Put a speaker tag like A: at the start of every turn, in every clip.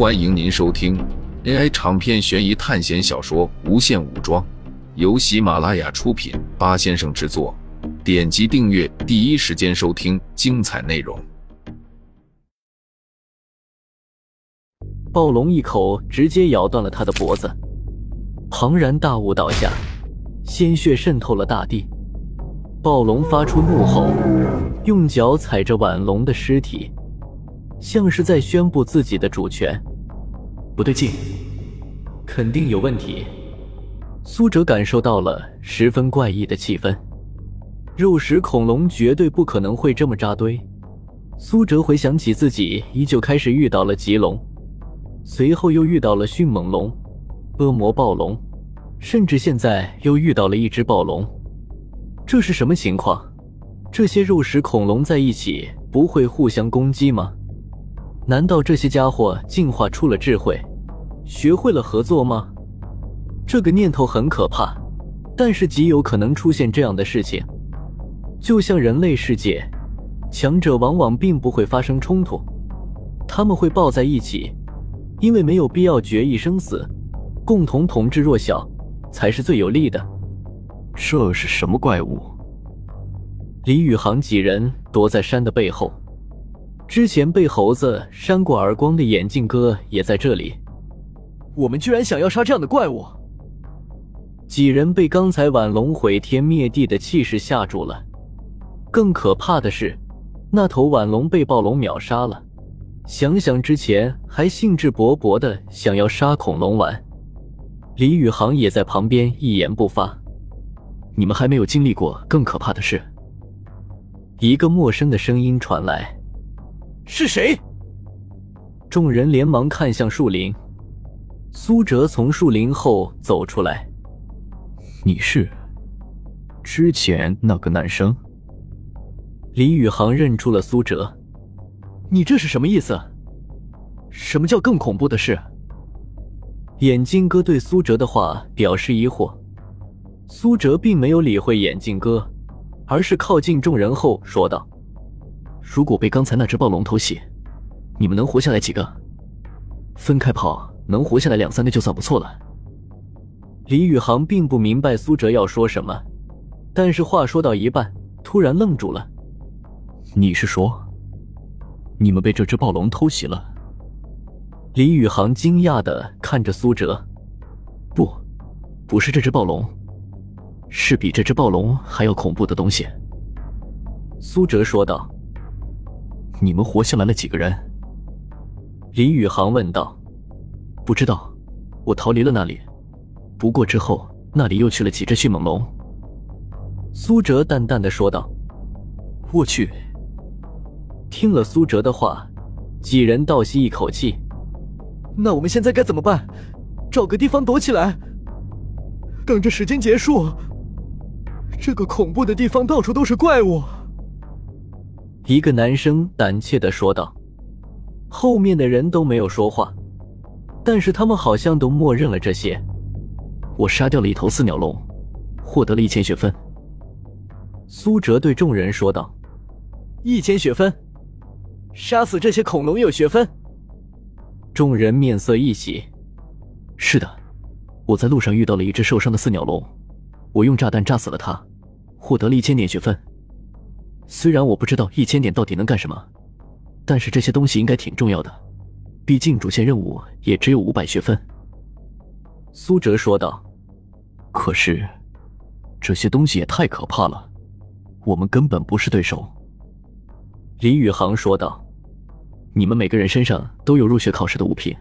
A: 欢迎您收听 AI 长篇悬疑探险小说《无限武装》，由喜马拉雅出品，八先生制作。点击订阅，第一时间收听精彩内容。
B: 暴龙一口直接咬断了他的脖子，庞然大物倒下，鲜血渗透了大地。暴龙发出怒吼，用脚踩着婉龙的尸体。像是在宣布自己的主权，不对劲，肯定有问题。苏哲感受到了十分怪异的气氛，肉食恐龙绝对不可能会这么扎堆。苏哲回想起自己依旧开始遇到了棘龙，随后又遇到了迅猛龙、恶魔暴龙，甚至现在又遇到了一只暴龙，这是什么情况？这些肉食恐龙在一起不会互相攻击吗？难道这些家伙进化出了智慧，学会了合作吗？这个念头很可怕，但是极有可能出现这样的事情。就像人类世界，强者往往并不会发生冲突，他们会抱在一起，因为没有必要决一生死，共同统治弱小才是最有利的。
C: 这是什么怪物？
B: 李宇航几人躲在山的背后。之前被猴子扇过耳光的眼镜哥也在这里。
D: 我们居然想要杀这样的怪物！
B: 几人被刚才婉龙毁天灭地的气势吓住了。更可怕的是，那头婉龙被暴龙秒杀了。想想之前还兴致勃勃的想要杀恐龙玩，李宇航也在旁边一言不发。
C: 你们还没有经历过更可怕的事。
B: 一个陌生的声音传来。
D: 是谁？
B: 众人连忙看向树林，苏哲从树林后走出来。
C: 你是之前那个男生？
B: 李宇航认出了苏哲。
D: 你这是什么意思？什么叫更恐怖的事？
B: 眼镜哥对苏哲的话表示疑惑。苏哲并没有理会眼镜哥，而是靠近众人后说道。
C: 如果被刚才那只暴龙偷袭，你们能活下来几个？分开跑，能活下来两三个就算不错了。
B: 李宇航并不明白苏哲要说什么，但是话说到一半，突然愣住了。
C: 你是说，你们被这只暴龙偷袭了？
B: 李宇航惊讶的看着苏哲。
C: 不，不是这只暴龙，是比这只暴龙还要恐怖的东西。
B: 苏哲说道。
C: 你们活下来了几个人？
B: 李宇航问道。
C: 不知道，我逃离了那里。不过之后那里又去了几只迅猛龙。
B: 苏哲淡淡的说道。
C: 我去！
B: 听了苏哲的话，几人倒吸一口气。
D: 那我们现在该怎么办？找个地方躲起来，等着时间结束。这个恐怖的地方到处都是怪物。
B: 一个男生胆怯的说道，后面的人都没有说话，但是他们好像都默认了这些。
C: 我杀掉了一头四鸟龙，获得了一千血分。
B: 苏哲对众人说道：“
D: 一千血分，杀死这些恐龙有学分。”
B: 众人面色一喜：“
C: 是的，我在路上遇到了一只受伤的四鸟龙，我用炸弹炸死了它，获得了一千点血分。”虽然我不知道一千点到底能干什么，但是这些东西应该挺重要的，毕竟主线任务也只有五百学分。
B: 苏哲说道。
C: 可是，这些东西也太可怕了，我们根本不是对手。
B: 李宇航说道。
C: 你们每个人身上都有入学考试的物品，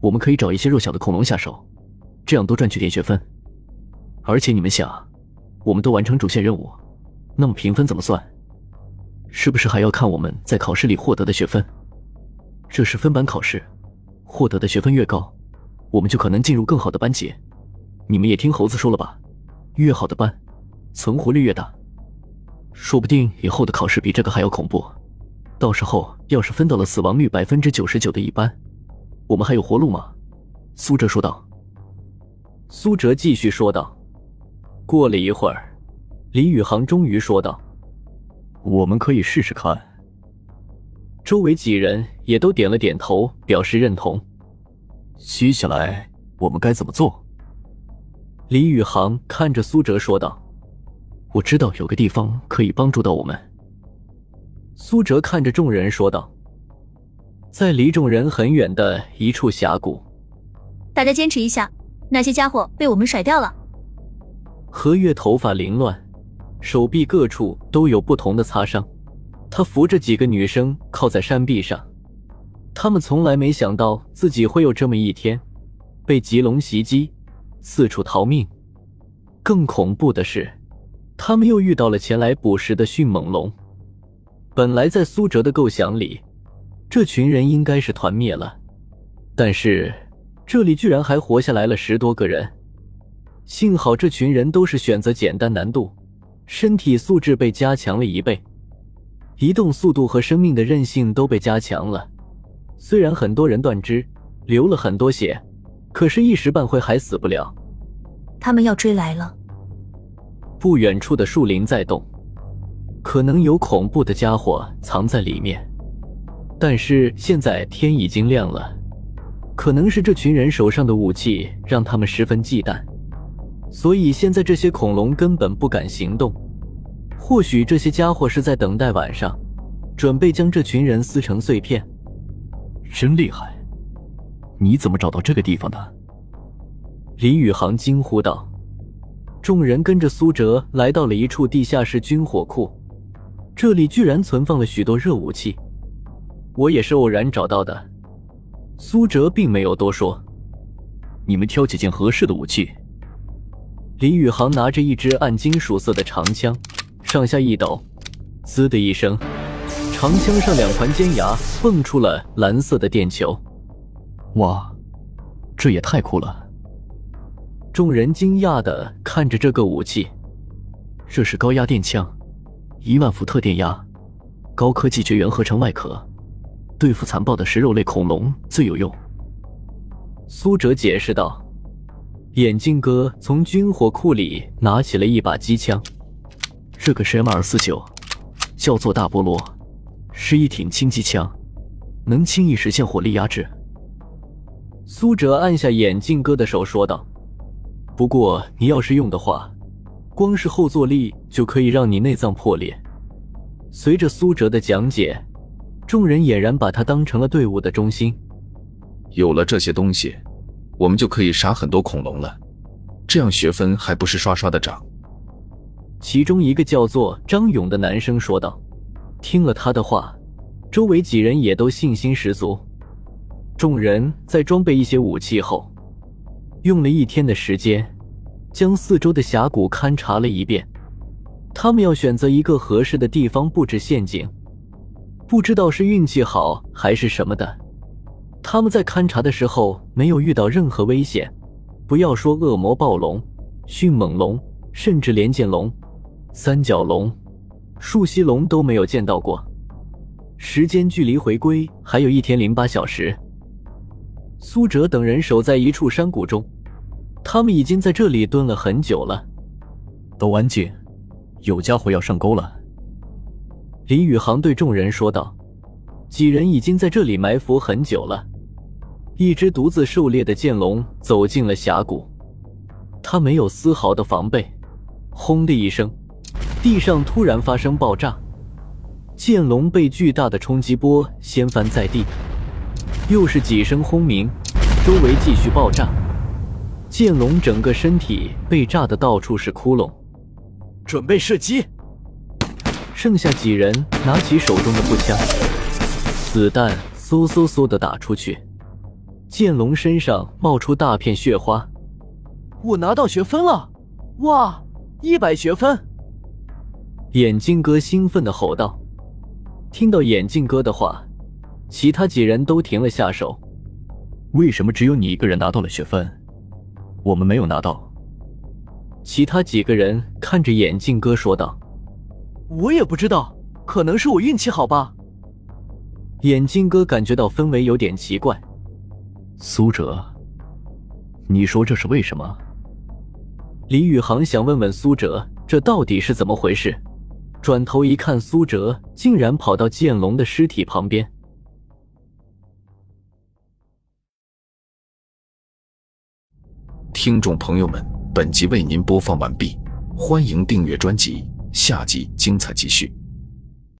C: 我们可以找一些弱小的恐龙下手，这样多赚取点学分。而且你们想，我们都完成主线任务，那么评分怎么算？是不是还要看我们在考试里获得的学分？这是分班考试，获得的学分越高，我们就可能进入更好的班级。你们也听猴子说了吧？越好的班，存活率越大。说不定以后的考试比这个还要恐怖。到时候要是分到了死亡率百分之九十九的一班，我们还有活路吗？苏哲说道。
B: 苏哲继续说道。过了一会儿，李宇航终于说道。
C: 我们可以试试看。
B: 周围几人也都点了点头，表示认同。
C: 接下来我们该怎么做？
B: 李宇航看着苏哲说道：“
C: 我知道有个地方可以帮助到我们。”
B: 苏哲看着众人说道：“在离众人很远的一处峡谷，
E: 大家坚持一下，那些家伙被我们甩掉了。”
B: 何月头发凌乱，手臂各处都有不同的擦伤。他扶着几个女生靠在山壁上，他们从来没想到自己会有这么一天，被棘龙袭击，四处逃命。更恐怖的是，他们又遇到了前来捕食的迅猛龙。本来在苏哲的构想里，这群人应该是团灭了，但是这里居然还活下来了十多个人。幸好这群人都是选择简单难度，身体素质被加强了一倍。移动速度和生命的韧性都被加强了，虽然很多人断肢，流了很多血，可是，一时半会还死不了。
E: 他们要追来了。
B: 不远处的树林在动，可能有恐怖的家伙藏在里面。但是现在天已经亮了，可能是这群人手上的武器让他们十分忌惮，所以现在这些恐龙根本不敢行动。或许这些家伙是在等待晚上，准备将这群人撕成碎片。
C: 真厉害！你怎么找到这个地方的？
B: 李宇航惊呼道。众人跟着苏哲来到了一处地下室军火库，这里居然存放了许多热武器。我也是偶然找到的。苏哲并没有多说。
C: 你们挑几件合适的武器。
B: 李宇航拿着一支暗金属色的长枪。上下一抖，滋的一声，长枪上两团尖牙蹦出了蓝色的电球。
C: 哇，这也太酷了！
B: 众人惊讶的看着这个武器，
C: 这是高压电枪，一万伏特电压，高科技绝缘合成外壳，对付残暴的食肉类恐龙最有用。
B: 苏哲解释道。眼镜哥从军火库里拿起了一把机枪。
C: 这个是 M 二四九，叫做大菠萝，是一挺轻机枪，能轻易实现火力压制。
B: 苏哲按下眼镜哥的手说道：“不过你要是用的话，光是后坐力就可以让你内脏破裂。”随着苏哲的讲解，众人俨然把他当成了队伍的中心。
A: 有了这些东西，我们就可以杀很多恐龙了，这样学分还不是刷刷的涨。
B: 其中一个叫做张勇的男生说道：“听了他的话，周围几人也都信心十足。众人在装备一些武器后，用了一天的时间，将四周的峡谷勘察了一遍。他们要选择一个合适的地方布置陷阱。不知道是运气好还是什么的，他们在勘察的时候没有遇到任何危险。不要说恶魔暴龙、迅猛龙，甚至连剑龙。”三角龙、树栖龙都没有见到过。时间距离回归还有一天零八小时。苏哲等人守在一处山谷中，他们已经在这里蹲了很久了。
C: 都安静，有家伙要上钩了。
B: 李宇航对众人说道：“几人已经在这里埋伏很久了。”一只独自狩猎的剑龙走进了峡谷，他没有丝毫的防备，轰的一声。地上突然发生爆炸，剑龙被巨大的冲击波掀翻在地，又是几声轰鸣，周围继续爆炸，剑龙整个身体被炸得到处是窟窿。
D: 准备射击，
B: 剩下几人拿起手中的步枪，子弹嗖嗖嗖的打出去，剑龙身上冒出大片血花。
D: 我拿到学分了，哇，一百学分！
B: 眼镜哥兴奋的吼道：“听到眼镜哥的话，其他几人都停了下手。
C: 为什么只有你一个人拿到了学分，我们没有拿到？”
B: 其他几个人看着眼镜哥说道：“
D: 我也不知道，可能是我运气好吧。”
B: 眼镜哥感觉到氛围有点奇怪。
C: 苏哲，你说这是为什么？
B: 李宇航想问问苏哲，这到底是怎么回事？转头一看苏哲竟然跑到剑龙的尸体旁边。
A: 听众朋友们本集为您播放完毕欢迎订阅专辑下集精彩继续。